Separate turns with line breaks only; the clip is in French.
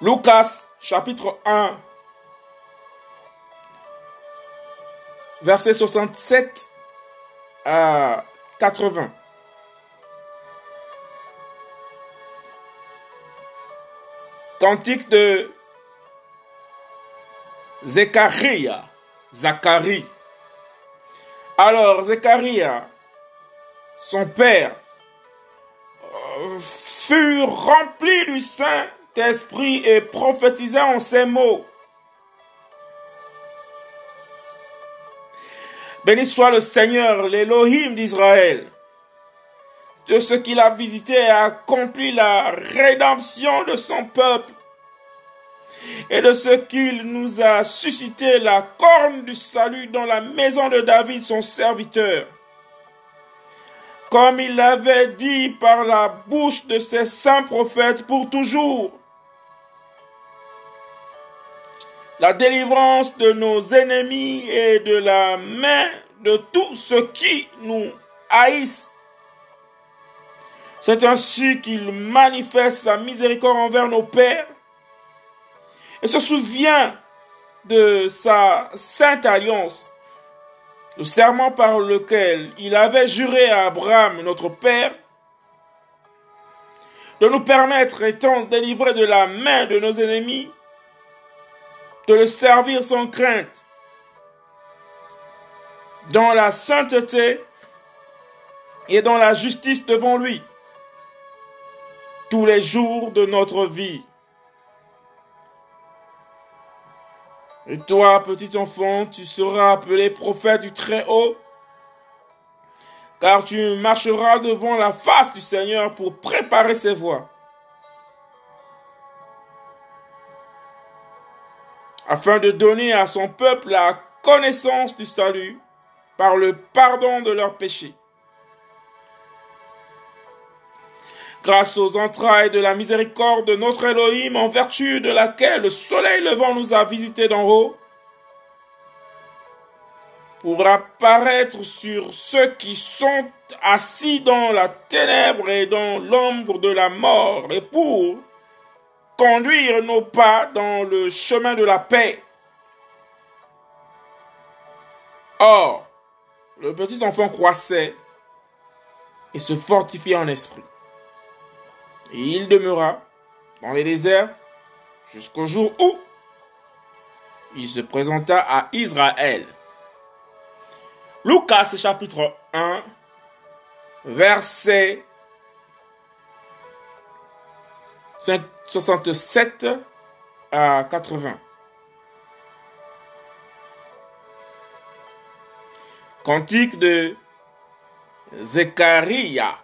Lucas chapitre 1, verset 67 à 80. Cantique de Zechariah, Zacharie. Alors Zechariah, son père, euh, fut rempli du Saint-Esprit et prophétisa en ces mots. Béni soit le Seigneur, l'Élohim d'Israël, de ce qu'il a visité et accompli la rédemption de son peuple, et de ce qu'il nous a suscité la corne du salut dans la maison de David, son serviteur, comme il l'avait dit par la bouche de ses saints prophètes pour toujours. La délivrance de nos ennemis et de la main de tous ceux qui nous haïssent. C'est ainsi qu'il manifeste sa miséricorde envers nos pères et se souvient de sa sainte alliance, le serment par lequel il avait juré à Abraham, notre père, de nous permettre, étant délivrés de la main de nos ennemis, de le servir sans crainte, dans la sainteté et dans la justice devant lui tous les jours de notre vie. Et toi, petit enfant, tu seras appelé prophète du Très-Haut, car tu marcheras devant la face du Seigneur pour préparer ses voies, afin de donner à son peuple la connaissance du salut par le pardon de leurs péchés. Grâce aux entrailles de la miséricorde de notre Elohim, en vertu de laquelle le soleil levant nous a visités d'en haut, pour apparaître sur ceux qui sont assis dans la ténèbre et dans l'ombre de la mort, et pour conduire nos pas dans le chemin de la paix. Or, le petit enfant croissait et se fortifiait en esprit. Et il demeura dans les déserts jusqu'au jour où il se présenta à Israël. Lucas chapitre 1, verset 67 à 80. Cantique de Zechariah.